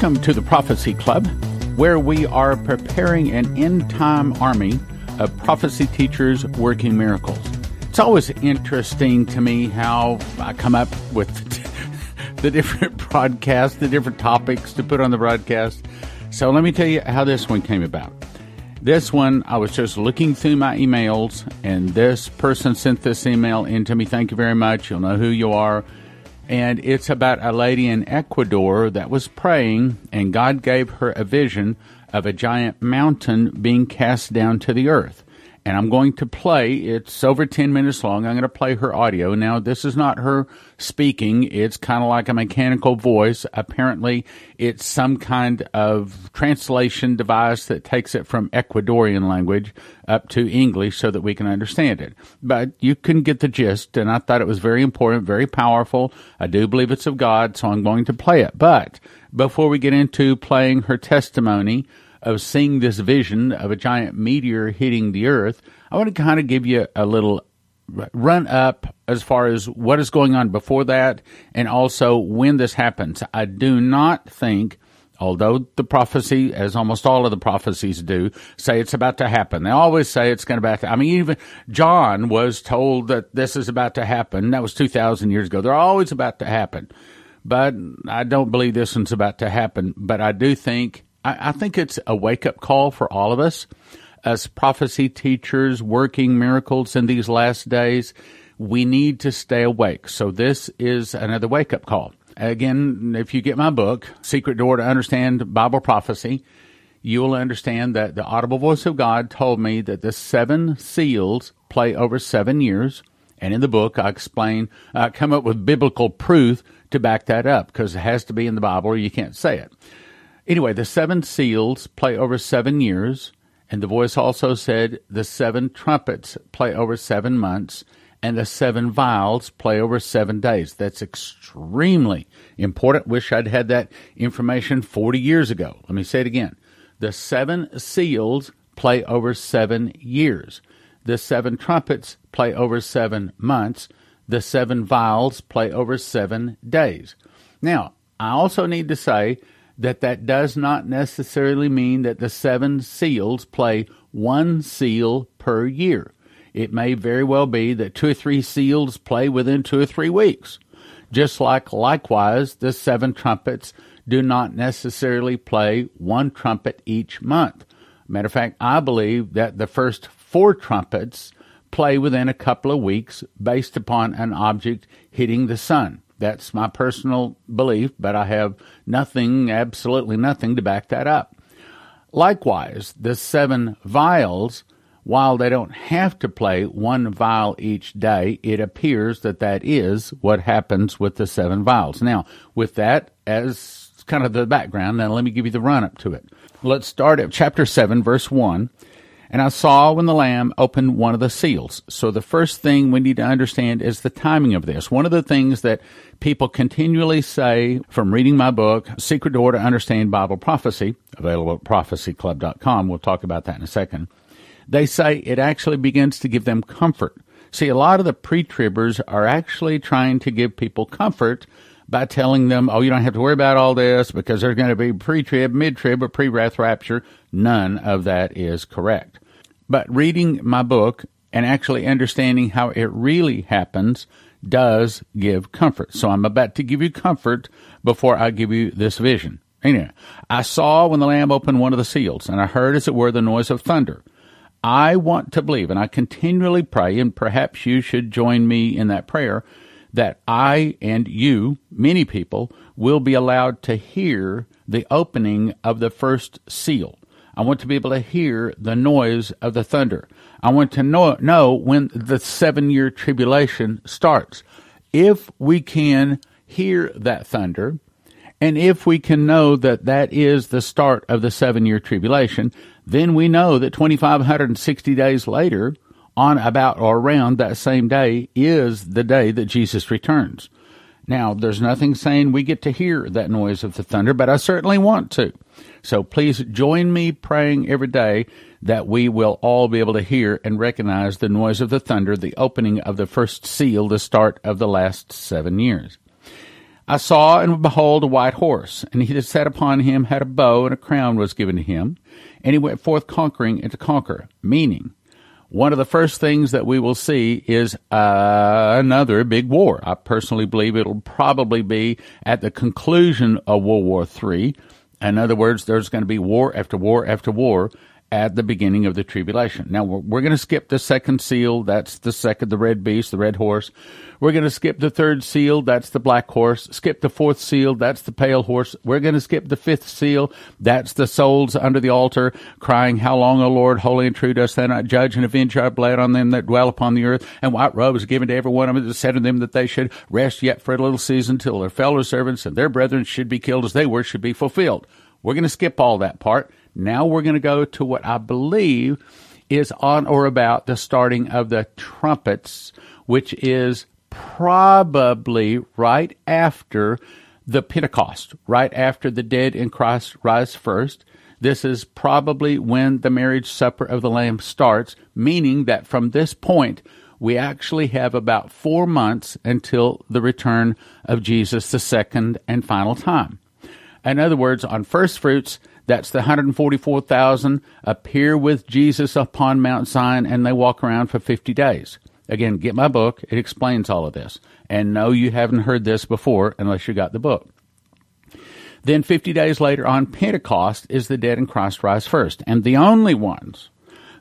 Welcome to the Prophecy Club, where we are preparing an end time army of prophecy teachers working miracles. It's always interesting to me how I come up with the different broadcasts, the different topics to put on the broadcast. So let me tell you how this one came about. This one, I was just looking through my emails, and this person sent this email in to me. Thank you very much. You'll know who you are and it's about a lady in Ecuador that was praying, and God gave her a vision of a giant mountain being cast down to the earth and I'm going to play. It's over 10 minutes long. I'm going to play her audio. Now, this is not her speaking. It's kind of like a mechanical voice. Apparently, it's some kind of translation device that takes it from Ecuadorian language up to English so that we can understand it. But you can get the gist, and I thought it was very important, very powerful. I do believe it's of God, so I'm going to play it. But before we get into playing her testimony, of seeing this vision of a giant meteor hitting the earth, I want to kind of give you a little run up as far as what is going on before that and also when this happens. I do not think although the prophecy, as almost all of the prophecies do, say it's about to happen. They always say it's going to happen. I mean, even John was told that this is about to happen. That was 2,000 years ago. They're always about to happen. But I don't believe this one's about to happen. But I do think I, I think it's a wake up call for all of us as prophecy teachers working miracles in these last days. We need to stay awake. So this is another wake up call. Again, if you get my book, Secret Door to Understand Bible Prophecy, you will understand that the audible voice of God told me that the seven seals play over seven years. And in the book, I explain, I come up with biblical proof to back that up because it has to be in the Bible or you can't say it. Anyway, the seven seals play over seven years, and the voice also said the seven trumpets play over seven months, and the seven vials play over seven days. That's extremely important. Wish I'd had that information 40 years ago. Let me say it again. The seven seals play over seven years. The seven trumpets play over seven months. The seven vials play over seven days. Now, I also need to say that that does not necessarily mean that the seven seals play one seal per year. It may very well be that two or three seals play within two or three weeks. Just like likewise, the seven trumpets do not necessarily play one trumpet each month. Matter of fact, I believe that the first four trumpets play within a couple of weeks based upon an object hitting the sun. That's my personal belief, but I have nothing, absolutely nothing to back that up. Likewise, the seven vials, while they don't have to play one vial each day, it appears that that is what happens with the seven vials. Now, with that as kind of the background, now let me give you the run up to it. Let's start at chapter 7, verse 1. And I saw when the Lamb opened one of the seals. So the first thing we need to understand is the timing of this. One of the things that people continually say from reading my book, Secret Door to Understand Bible Prophecy, available at prophecyclub.com. We'll talk about that in a second. They say it actually begins to give them comfort. See, a lot of the pre-tribbers are actually trying to give people comfort by telling them, oh, you don't have to worry about all this because there's going to be pre-trib, mid-trib, or pre-wrath rapture. None of that is correct. But reading my book and actually understanding how it really happens does give comfort. So I'm about to give you comfort before I give you this vision. Anyway, I saw when the Lamb opened one of the seals, and I heard, as it were, the noise of thunder. I want to believe, and I continually pray, and perhaps you should join me in that prayer, that I and you, many people, will be allowed to hear the opening of the first seal. I want to be able to hear the noise of the thunder. I want to know, know when the seven year tribulation starts. If we can hear that thunder, and if we can know that that is the start of the seven year tribulation, then we know that 2,560 days later, on about or around that same day, is the day that Jesus returns. Now, there's nothing saying we get to hear that noise of the thunder, but I certainly want to. So please join me praying every day that we will all be able to hear and recognize the noise of the thunder, the opening of the first seal, the start of the last seven years. I saw and behold a white horse, and he that sat upon him had a bow, and a crown was given to him, and he went forth conquering and to conquer. Meaning, one of the first things that we will see is uh, another big war. I personally believe it'll probably be at the conclusion of World War III. In other words, there's going to be war after war after war at the beginning of the tribulation. Now we're, we're going to skip the second seal. That's the second, the red beast, the red horse. We're going to skip the third seal. That's the black horse. Skip the fourth seal. That's the pale horse. We're going to skip the fifth seal. That's the souls under the altar crying, How long, O Lord, holy and true dost thou not judge and avenge our blood on them that dwell upon the earth? And white robes given to every one of them that said to them that they should rest yet for a little season till their fellow servants and their brethren should be killed as they were should be fulfilled. We're going to skip all that part now we're going to go to what I believe is on or about the starting of the trumpets, which is probably right after the Pentecost, right after the dead in Christ rise first. This is probably when the marriage supper of the Lamb starts, meaning that from this point, we actually have about four months until the return of Jesus the second and final time. In other words, on first fruits, that's the 144,000 appear with Jesus upon Mount Zion and they walk around for 50 days. Again, get my book. It explains all of this. And no, you haven't heard this before unless you got the book. Then 50 days later on Pentecost is the dead in Christ rise first. And the only ones,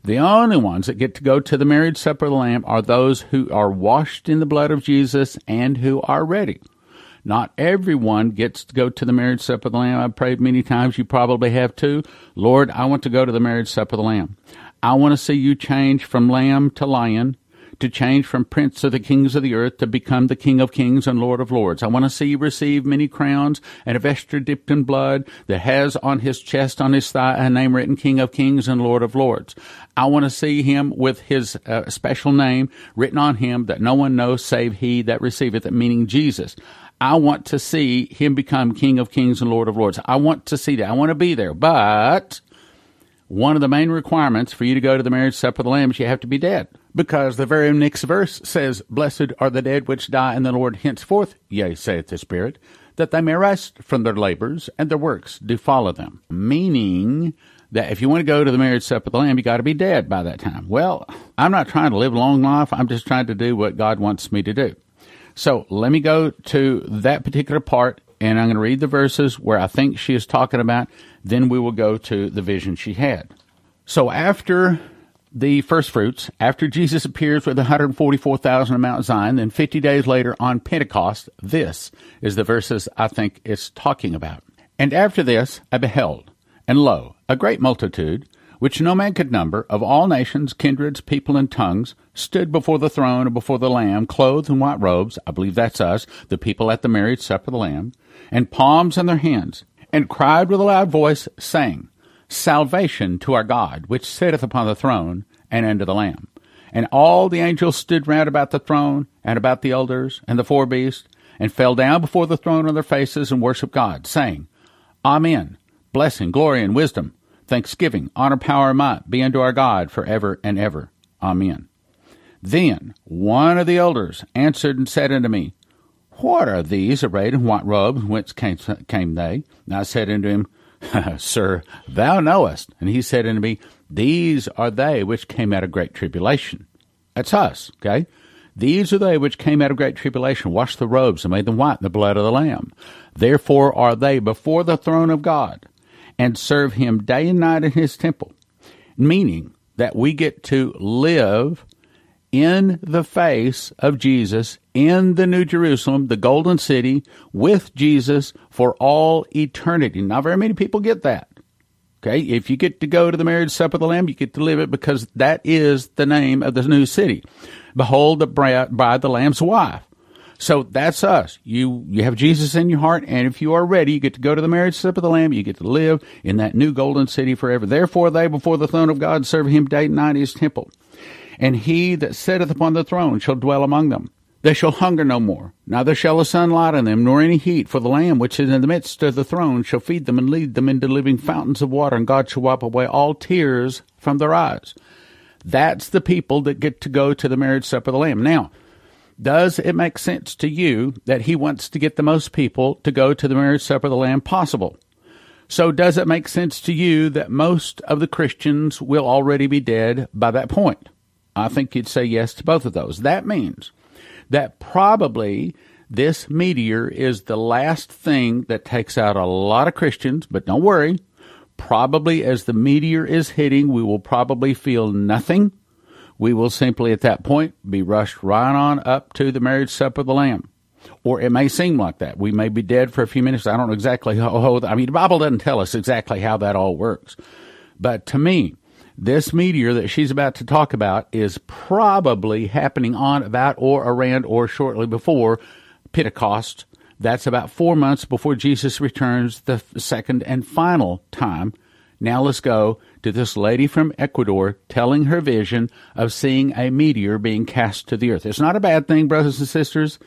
the only ones that get to go to the marriage supper of the Lamb are those who are washed in the blood of Jesus and who are ready. Not everyone gets to go to the marriage supper of the Lamb. I've prayed many times. You probably have too. Lord, I want to go to the marriage supper of the Lamb. I want to see you change from lamb to lion, to change from prince of the kings of the earth to become the king of kings and lord of lords. I want to see you receive many crowns and a vesture dipped in blood that has on his chest, on his thigh, a name written king of kings and lord of lords. I want to see him with his uh, special name written on him that no one knows save he that receiveth it, meaning Jesus. I want to see him become King of Kings and Lord of Lords. I want to see that. I want to be there. But one of the main requirements for you to go to the marriage supper of the Lamb is you have to be dead. Because the very next verse says, Blessed are the dead which die in the Lord henceforth, yea, saith the Spirit, that they may rest from their labors and their works do follow them. Meaning that if you want to go to the marriage supper of the Lamb, you got to be dead by that time. Well, I'm not trying to live a long life. I'm just trying to do what God wants me to do. So let me go to that particular part and I'm going to read the verses where I think she is talking about. Then we will go to the vision she had. So after the first fruits, after Jesus appears with 144,000 on Mount Zion, then 50 days later on Pentecost, this is the verses I think it's talking about. And after this I beheld, and lo, a great multitude, which no man could number, of all nations, kindreds, people, and tongues, stood before the throne and before the Lamb, clothed in white robes, I believe that's us, the people at the marriage supper of the Lamb, and palms in their hands, and cried with a loud voice, saying, Salvation to our God, which sitteth upon the throne, and unto the Lamb. And all the angels stood round about the throne, and about the elders, and the four beasts, and fell down before the throne on their faces, and worshipped God, saying, Amen. Blessing, glory, and wisdom, thanksgiving, honor, power, and might be unto our God for ever and ever. Amen. Then one of the elders answered and said unto me, What are these arrayed in white robes? Whence came, came they? And I said unto him, Sir, thou knowest. And he said unto me, These are they which came out of great tribulation. That's us, okay? These are they which came out of great tribulation, washed the robes, and made them white in the blood of the Lamb. Therefore are they before the throne of God, and serve him day and night in his temple. Meaning that we get to live in the face of Jesus in the New Jerusalem, the Golden City, with Jesus for all eternity. Not very many people get that. Okay, if you get to go to the marriage supper of the Lamb, you get to live it because that is the name of the new city. Behold, the bride, by the Lamb's wife. So that's us. You you have Jesus in your heart, and if you are ready, you get to go to the marriage supper of the Lamb. You get to live in that new golden city forever. Therefore, they before the throne of God serve Him day and night in His temple and he that sitteth upon the throne shall dwell among them. They shall hunger no more, neither shall the sun light on them, nor any heat, for the Lamb which is in the midst of the throne shall feed them and lead them into living fountains of water, and God shall wipe away all tears from their eyes. That's the people that get to go to the marriage supper of the Lamb. Now, Does it make sense to you that he wants to get the most people to go to the marriage supper of the Lamb possible? So, does it make sense to you that most of the Christians will already be dead by that point? I think you'd say yes to both of those. That means that probably this meteor is the last thing that takes out a lot of Christians, but don't worry. Probably as the meteor is hitting, we will probably feel nothing. We will simply at that point be rushed right on up to the marriage supper of the Lamb. Or it may seem like that. We may be dead for a few minutes. I don't know exactly how, I mean, the Bible doesn't tell us exactly how that all works. But to me, this meteor that she's about to talk about is probably happening on, about, or around, or shortly before Pentecost. That's about four months before Jesus returns the second and final time. Now let's go to this lady from Ecuador telling her vision of seeing a meteor being cast to the earth. It's not a bad thing, brothers and sisters.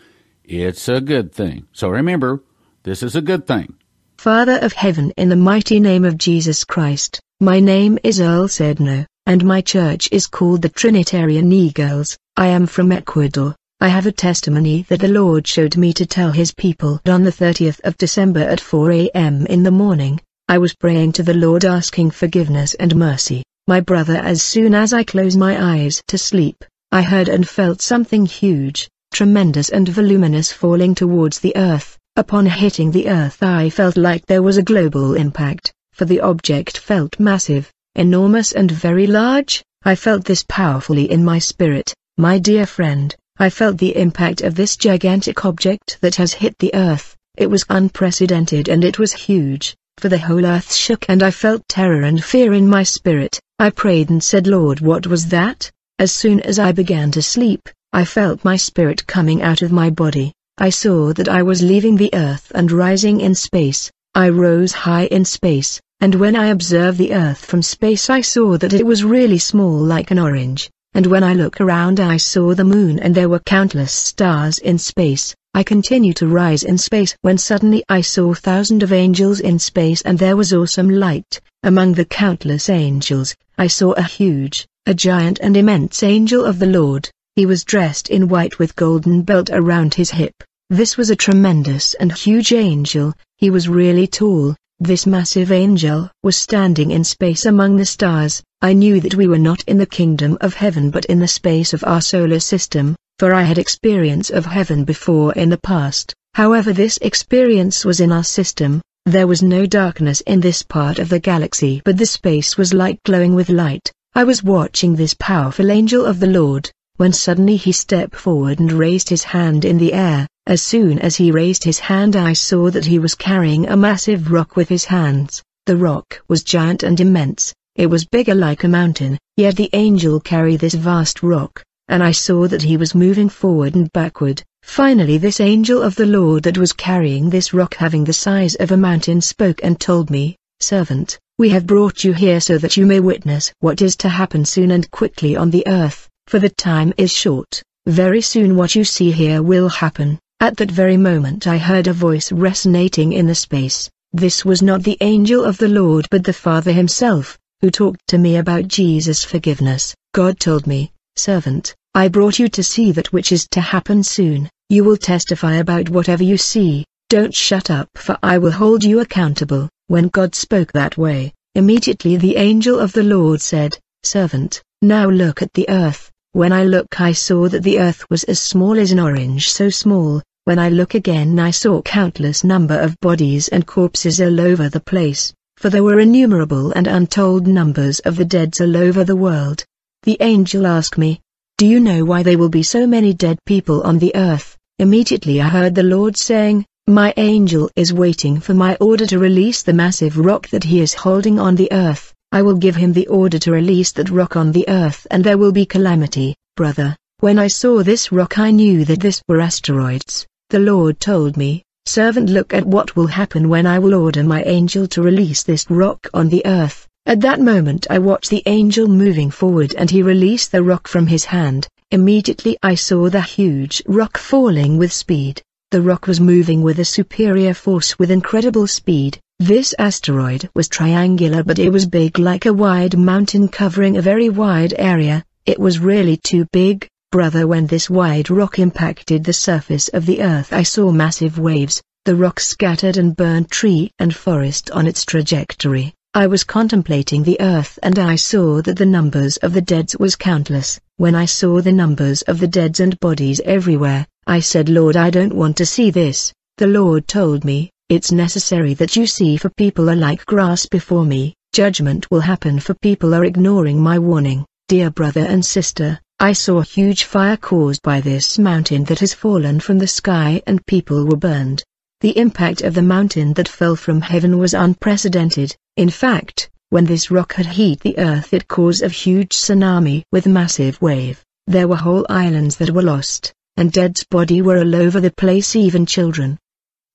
It's a good thing. So remember, this is a good thing. Father of heaven, in the mighty name of Jesus Christ, my name is Earl Sedno, and my church is called the Trinitarian Eagles. I am from Ecuador. I have a testimony that the Lord showed me to tell his people on the 30th of December at 4 a.m. in the morning. I was praying to the Lord asking forgiveness and mercy. My brother as soon as I closed my eyes to sleep, I heard and felt something huge, tremendous and voluminous falling towards the earth. Upon hitting the earth I felt like there was a global impact, for the object felt massive, enormous and very large. I felt this powerfully in my spirit, my dear friend. I felt the impact of this gigantic object that has hit the earth. It was unprecedented and it was huge, for the whole earth shook and I felt terror and fear in my spirit. I prayed and said Lord what was that? As soon as I began to sleep, I felt my spirit coming out of my body. I saw that I was leaving the earth and rising in space. I rose high in space, and when I observed the earth from space I saw that it was really small like an orange and when I look around I saw the moon and there were countless stars in space. I continued to rise in space when suddenly I saw thousands of angels in space and there was awesome light. Among the countless angels, I saw a huge, a giant and immense angel of the Lord. He was dressed in white with golden belt around his hip. This was a tremendous and huge angel, he was really tall, this massive angel was standing in space among the stars. I knew that we were not in the kingdom of heaven but in the space of our solar system, for I had experience of heaven before in the past. However this experience was in our system, there was no darkness in this part of the galaxy but the space was like glowing with light. I was watching this powerful angel of the Lord, when suddenly he stepped forward and raised his hand in the air. As soon as he raised his hand I saw that he was carrying a massive rock with his hands. The rock was giant and immense, it was bigger like a mountain, yet the angel carried this vast rock, and I saw that he was moving forward and backward. Finally this angel of the Lord that was carrying this rock having the size of a mountain spoke and told me, Servant, we have brought you here so that you may witness what is to happen soon and quickly on the earth, for the time is short. Very soon what you see here will happen. At that very moment I heard a voice resonating in the space. This was not the angel of the Lord but the Father himself, who talked to me about Jesus' forgiveness. God told me, Servant, I brought you to see that which is to happen soon. You will testify about whatever you see. Don't shut up for I will hold you accountable. When God spoke that way, immediately the angel of the Lord said, Servant, now look at the earth. When I look I saw that the earth was as small as an orange so small, when I look again I saw countless number of bodies and corpses all over the place, for there were innumerable and untold numbers of the deads all over the world. The angel asked me, Do you know why there will be so many dead people on the earth? Immediately I heard the Lord saying, My angel is waiting for my order to release the massive rock that he is holding on the earth. I will give him the order to release that rock on the earth and there will be calamity, brother. When I saw this rock I knew that this were asteroids. The Lord told me, Servant look at what will happen when I will order my angel to release this rock on the earth. At that moment I watched the angel moving forward and he released the rock from his hand. Immediately I saw the huge rock falling with speed. The rock was moving with a superior force with incredible speed. This asteroid was triangular but it was big like a wide mountain covering a very wide area. It was really too big, Brother when this wide rock impacted the surface of the earth I saw massive waves, the rock scattered and burned tree and forest on its trajectory. I was contemplating the earth and I saw that the numbers of the dead was countless. When I saw the numbers of the dead and bodies everywhere, I said Lord I don't want to see this. The Lord told me, it's necessary that you see for people are like grass before me, judgment will happen for people are ignoring my warning. Dear brother and sister, I saw a huge fire caused by this mountain that has fallen from the sky and people were burned. The impact of the mountain that fell from heaven was unprecedented. In fact, when this rock had hit the earth it caused a huge tsunami with massive wave. There were whole islands that were lost, and dead's body were all over the place even children.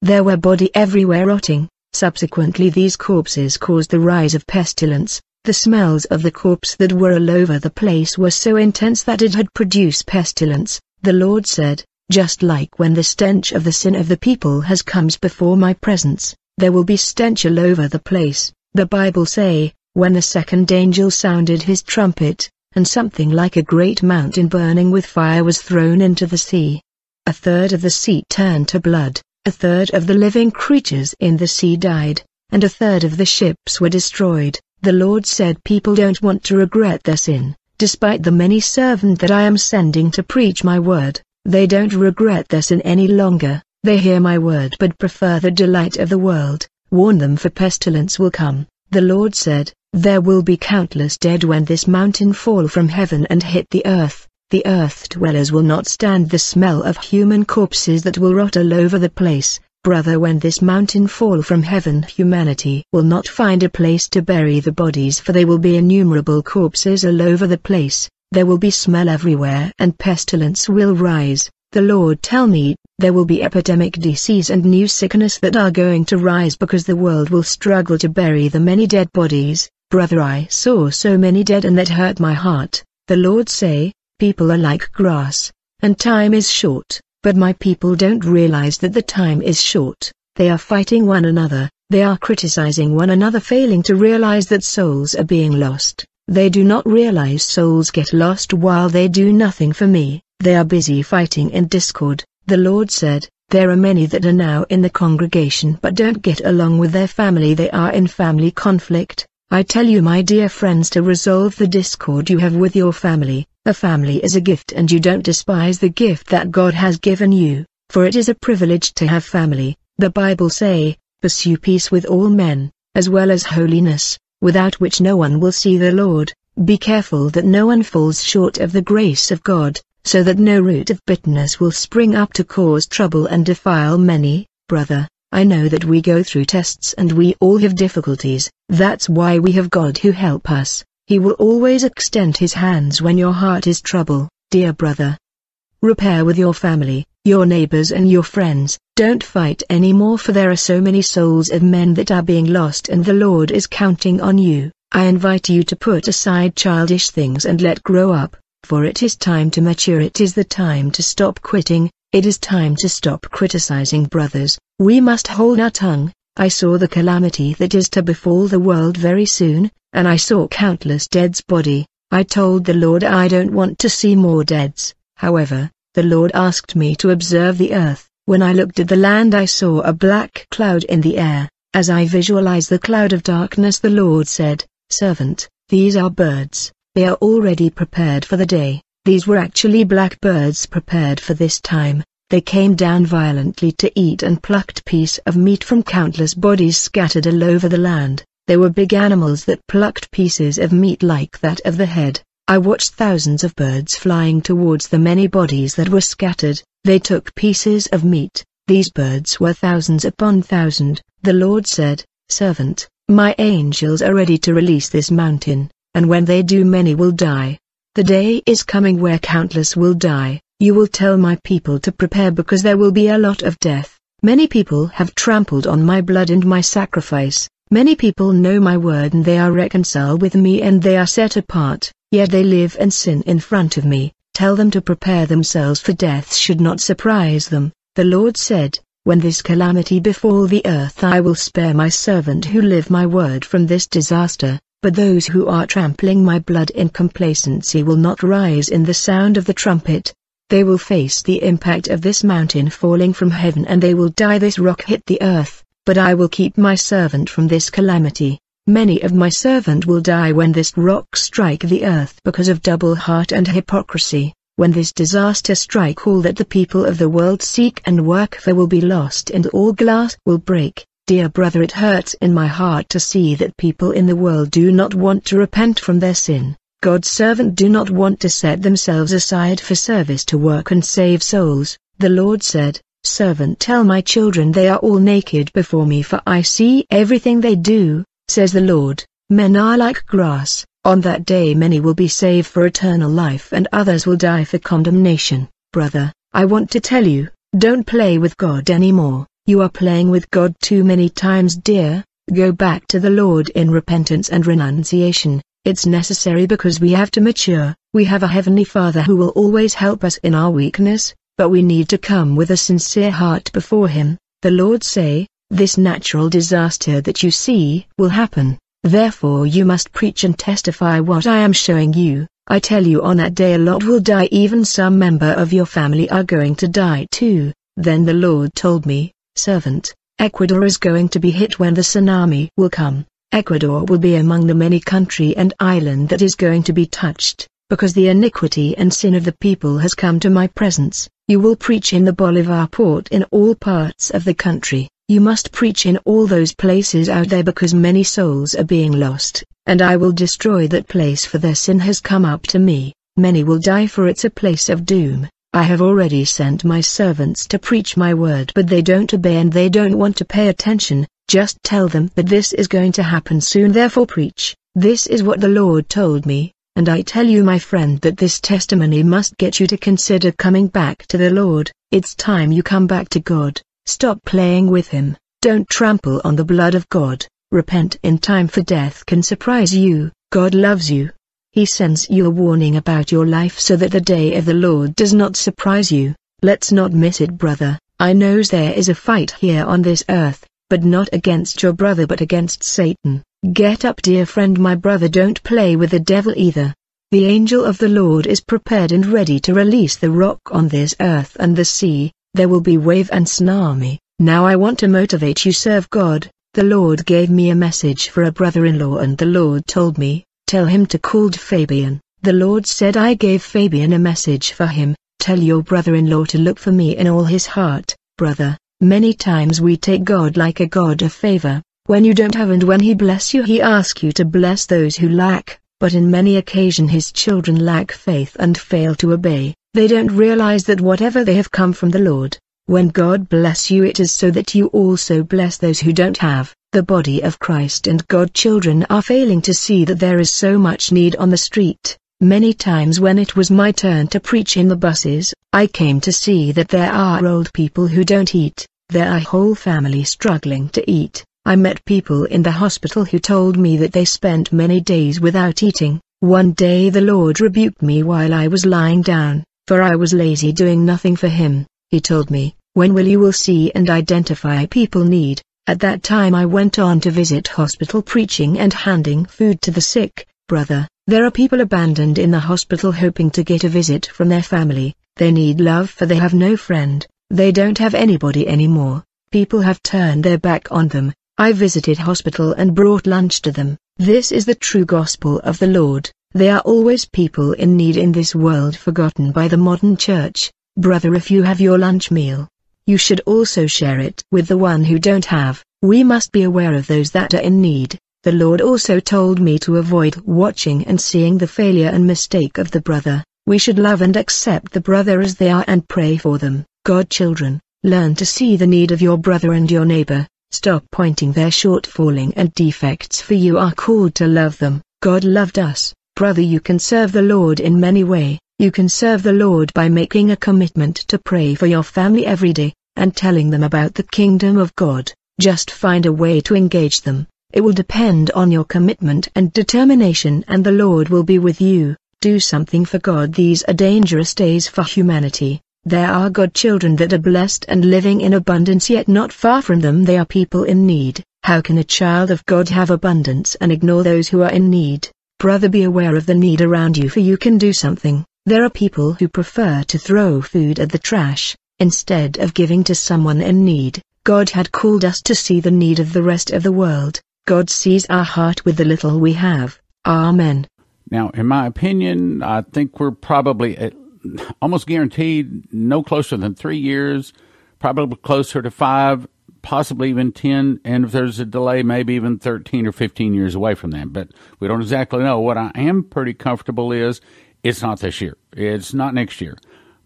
There were body everywhere rotting, subsequently these corpses caused the rise of pestilence, the smells of the corpse that were all over the place were so intense that it had produced pestilence, the Lord said, just like when the stench of the sin of the people has comes before my presence, there will be stench all over the place. The Bible say, when the second angel sounded his trumpet, and something like a great mountain burning with fire was thrown into the sea. A third of the sea turned to blood, a third of the living creatures in the sea died, and a third of the ships were destroyed. The Lord said people don't want to regret their sin, despite the many servant that I am sending to preach my word. They don't regret their sin any longer, they hear my word but prefer the delight of the world, warn them for pestilence will come. The Lord said, there will be countless dead when this mountain fall from heaven and hit the earth. The earth dwellers will not stand the smell of human corpses that will rot all over the place. Brother when this mountain fall from heaven humanity will not find a place to bury the bodies for there will be innumerable corpses all over the place. There will be smell everywhere and pestilence will rise. The Lord tell me, there will be epidemic disease and new sickness that are going to rise because the world will struggle to bury the many dead bodies. Brother I saw so many dead and that hurt my heart. The Lord say, people are like grass, and time is short, but my people don't realize that the time is short. They are fighting one another, they are criticizing one another failing to realize that souls are being lost. They do not realize souls get lost while they do nothing for me. They are busy fighting in discord. The Lord said, There are many that are now in the congregation but don't get along with their family. They are in family conflict. I tell you my dear friends to resolve the discord you have with your family. A family is a gift and you don't despise the gift that God has given you, for it is a privilege to have family. The Bible say, pursue peace with all men, as well as holiness without which no one will see the Lord. Be careful that no one falls short of the grace of God, so that no root of bitterness will spring up to cause trouble and defile many. Brother, I know that we go through tests and we all have difficulties, that's why we have God who help us. He will always extend his hands when your heart is trouble, dear brother. Repair with your family, your neighbors and your friends, don't fight anymore for there are so many souls of men that are being lost and the Lord is counting on you. I invite you to put aside childish things and let grow up, for it is time to mature it is the time to stop quitting, it is time to stop criticizing brothers, we must hold our tongue. I saw the calamity that is to befall the world very soon, and I saw countless dead's body. I told the Lord I don't want to see more deads, however, the Lord asked me to observe the earth. When I looked at the land I saw a black cloud in the air. As I visualized the cloud of darkness the Lord said, Servant, these are birds, they are already prepared for the day. These were actually black birds prepared for this time. They came down violently to eat and plucked piece of meat from countless bodies scattered all over the land. They were big animals that plucked pieces of meat like that of the head, I watched thousands of birds flying towards the many bodies that were scattered, they took pieces of meat, these birds were thousands upon thousand, the Lord said, Servant, my angels are ready to release this mountain, and when they do many will die. The day is coming where countless will die, you will tell my people to prepare because there will be a lot of death. Many people have trampled on my blood and my sacrifice, many people know my word and they are reconciled with me and they are set apart. Yet they live and sin in front of me, tell them to prepare themselves for death should not surprise them. The Lord said, When this calamity befall the earth I will spare my servant who live my word from this disaster. but those who are trampling my blood in complacency will not rise in the sound of the trumpet. They will face the impact of this mountain falling from heaven and they will die this rock hit the earth, but I will keep my servant from this calamity. Many of my servant will die when this rock strike the earth because of double heart and hypocrisy. When this disaster strike all that the people of the world seek and work for will be lost and all glass will break. Dear brother it hurts in my heart to see that people in the world do not want to repent from their sin. God's servant do not want to set themselves aside for service to work and save souls. The Lord said, Servant tell my children they are all naked before me for I see everything they do, says the Lord. Men are like grass, on that day many will be saved for eternal life and others will die for condemnation. Brother, I want to tell you, don't play with God anymore. You are playing with God too many times dear, go back to the Lord in repentance and renunciation, it's necessary because we have to mature, we have a Heavenly Father who will always help us in our weakness, but we need to come with a sincere heart before Him, the Lord say, this natural disaster that you see will happen, therefore you must preach and testify what I am showing you, I tell you on that day a lot will die even some member of your family are going to die too, then the Lord told me, servant, Ecuador is going to be hit when the tsunami will come. Ecuador will be among the many country and island that is going to be touched, because the iniquity and sin of the people has come to my presence. You will preach in the Bolivar port in all parts of the country. You must preach in all those places out there because many souls are being lost, and I will destroy that place for their sin has come up to me. Many will die for it's a place of doom. I have already sent my servants to preach my word but they don't obey and they don't want to pay attention, just tell them that this is going to happen soon therefore preach, this is what the Lord told me, and I tell you my friend that this testimony must get you to consider coming back to the Lord, it's time you come back to God, stop playing with Him, don't trample on the blood of God, repent in time for death can surprise you, God loves you, he sends you a warning about your life so that the day of the Lord does not surprise you. Let's not miss it brother. I knows there is a fight here on this earth, but not against your brother but against Satan. Get up dear friend my brother don't play with the devil either. The angel of the Lord is prepared and ready to release the rock on this earth and the sea, there will be wave and tsunami. Now I want to motivate you serve God. The Lord gave me a message for a brother-in-law and the Lord told me, Tell him to call Fabian. The Lord said I gave Fabian a message for him, tell your brother-in-law to look for me in all his heart, brother. Many times we take God like a God of favor, when you don't have and when he bless you he ask you to bless those who lack, but in many occasion his children lack faith and fail to obey, they don't realize that whatever they have come from the Lord. When God bless you it is so that you also bless those who don't have. The body of Christ and God children are failing to see that there is so much need on the street. Many times when it was my turn to preach in the buses, I came to see that there are old people who don't eat, there are whole families struggling to eat. I met people in the hospital who told me that they spent many days without eating. One day the Lord rebuked me while I was lying down, for I was lazy doing nothing for him. He told me, when will you will see and identify people need, at that time I went on to visit hospital preaching and handing food to the sick, brother. There are people abandoned in the hospital hoping to get a visit from their family. They need love for they have no friend. They don't have anybody anymore. People have turned their back on them. I visited hospital and brought lunch to them. This is the true gospel of the Lord. There are always people in need in this world forgotten by the modern church. Brother if you have your lunch meal, you should also share it with the one who don't have. We must be aware of those that are in need. The Lord also told me to avoid watching and seeing the failure and mistake of the brother. We should love and accept the brother as they are and pray for them. God children, learn to see the need of your brother and your neighbor. Stop pointing their shortfalling and defects for you are called to love them. God loved us. Brother you can serve the Lord in many way. You can serve the Lord by making a commitment to pray for your family every day, and telling them about the kingdom of God. Just find a way to engage them. It will depend on your commitment and determination and the Lord will be with you. Do something for God. These are dangerous days for humanity. There are God children that are blessed and living in abundance yet not far from them they are people in need. How can a child of God have abundance and ignore those who are in need? Brother, be aware of the need around you, for you can do something. There are people who prefer to throw food at the trash, instead of giving to someone in need. God had called us to see the need of the rest of the world. God sees our heart with the little we have. Amen. Now, in my opinion, I think we're probably at, almost guaranteed no closer than three years, probably closer to five, possibly even 10. And if there's a delay, maybe even 13 or 15 years away from that. But we don't exactly know. What I am pretty comfortable is it's not this year, it's not next year.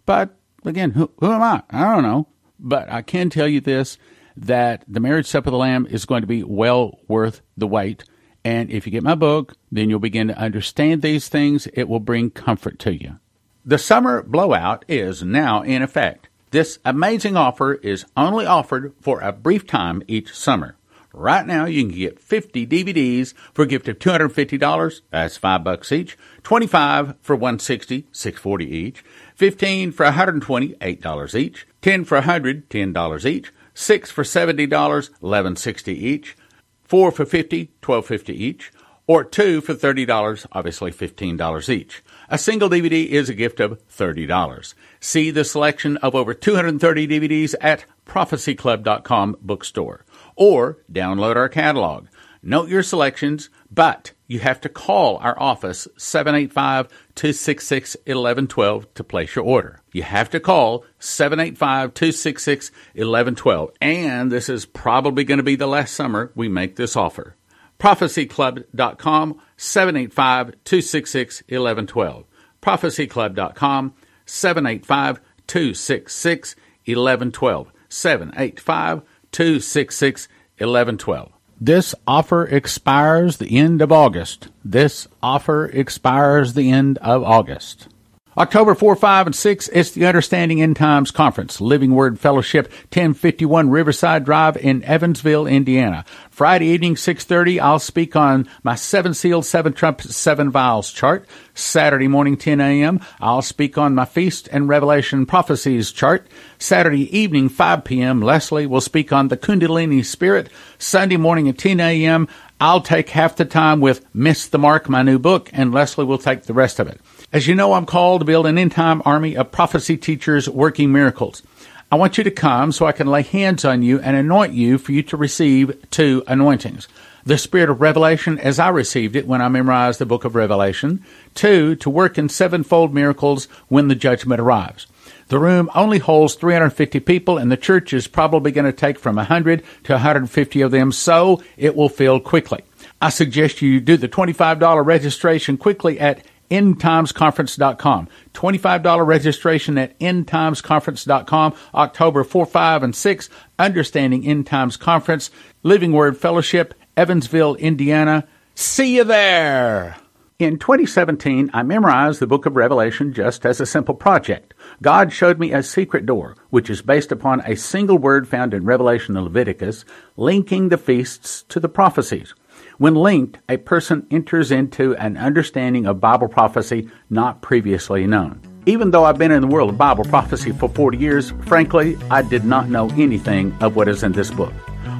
But again, who, who am I? I don't know. But I can tell you this that the marriage supper of the Lamb is going to be well worth the wait. And if you get my book, then you'll begin to understand these things. It will bring comfort to you. The summer blowout is now in effect. This amazing offer is only offered for a brief time each summer. Right now, you can get 50 DVDs for a gift of $250. That's five bucks each. 25 for 160, 640 each. 15 for 120, $8 each. 10 for 100, $10 each six for seventy dollars, eleven sixty each, four for fifty, twelve fifty each, or two for thirty dollars, obviously fifteen dollars each. A single DVD is a gift of thirty dollars. See the selection of over 230 DVDs at prophecyclub.com bookstore, or download our catalog. Note your selections, but you have to call our office 785 266 1112 to place your order. You have to call 785 266 1112. And this is probably going to be the last summer we make this offer. ProphecyClub.com 785 266 1112. ProphecyClub.com 785 266 1112. 785 266 1112. This offer expires the end of August. This offer expires the end of August. October 4, 5, and 6, it's the Understanding End Times Conference, Living Word Fellowship, 1051 Riverside Drive in Evansville, Indiana. Friday evening, 6.30, I'll speak on my seven seals, seven trumpets, seven vials chart. Saturday morning, 10 a.m., I'll speak on my feast and revelation prophecies chart. Saturday evening, 5 p.m., Leslie will speak on the Kundalini Spirit. Sunday morning at 10 a.m., I'll take half the time with Miss the Mark, my new book, and Leslie will take the rest of it. As you know, I'm called to build an end time army of prophecy teachers working miracles. I want you to come so I can lay hands on you and anoint you for you to receive two anointings. The spirit of revelation as I received it when I memorized the book of Revelation. Two, to work in sevenfold miracles when the judgment arrives. The room only holds 350 people, and the church is probably going to take from 100 to 150 of them, so it will fill quickly. I suggest you do the $25 registration quickly at endtimesconference.com. $25 registration at endtimesconference.com, October 4, 5, and 6. Understanding End Times Conference, Living Word Fellowship, Evansville, Indiana. See you there! In 2017, I memorized the book of Revelation just as a simple project. God showed me a secret door, which is based upon a single word found in Revelation and Leviticus, linking the feasts to the prophecies. When linked, a person enters into an understanding of Bible prophecy not previously known. Even though I've been in the world of Bible prophecy for 40 years, frankly, I did not know anything of what is in this book.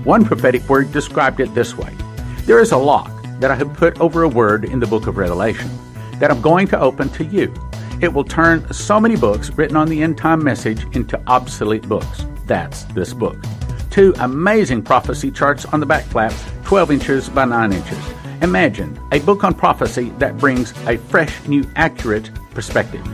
One prophetic word described it this way There is a lock that I have put over a word in the book of Revelation that I'm going to open to you. It will turn so many books written on the end time message into obsolete books. That's this book. Two amazing prophecy charts on the back flap 12 inches by 9 inches. Imagine a book on prophecy that brings a fresh, new, accurate perspective.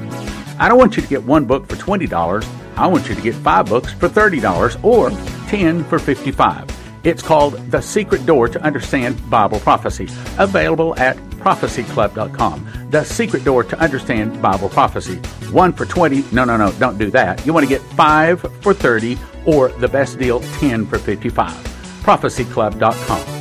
I don't want you to get one book for $20. I want you to get five books for $30 or 10 for 55. It's called The Secret Door to Understand Bible Prophecy, available at prophecyclub.com. The Secret Door to Understand Bible Prophecy. One for 20. No, no, no, don't do that. You want to get five for 30 or the best deal, 10 for 55. prophecyclub.com.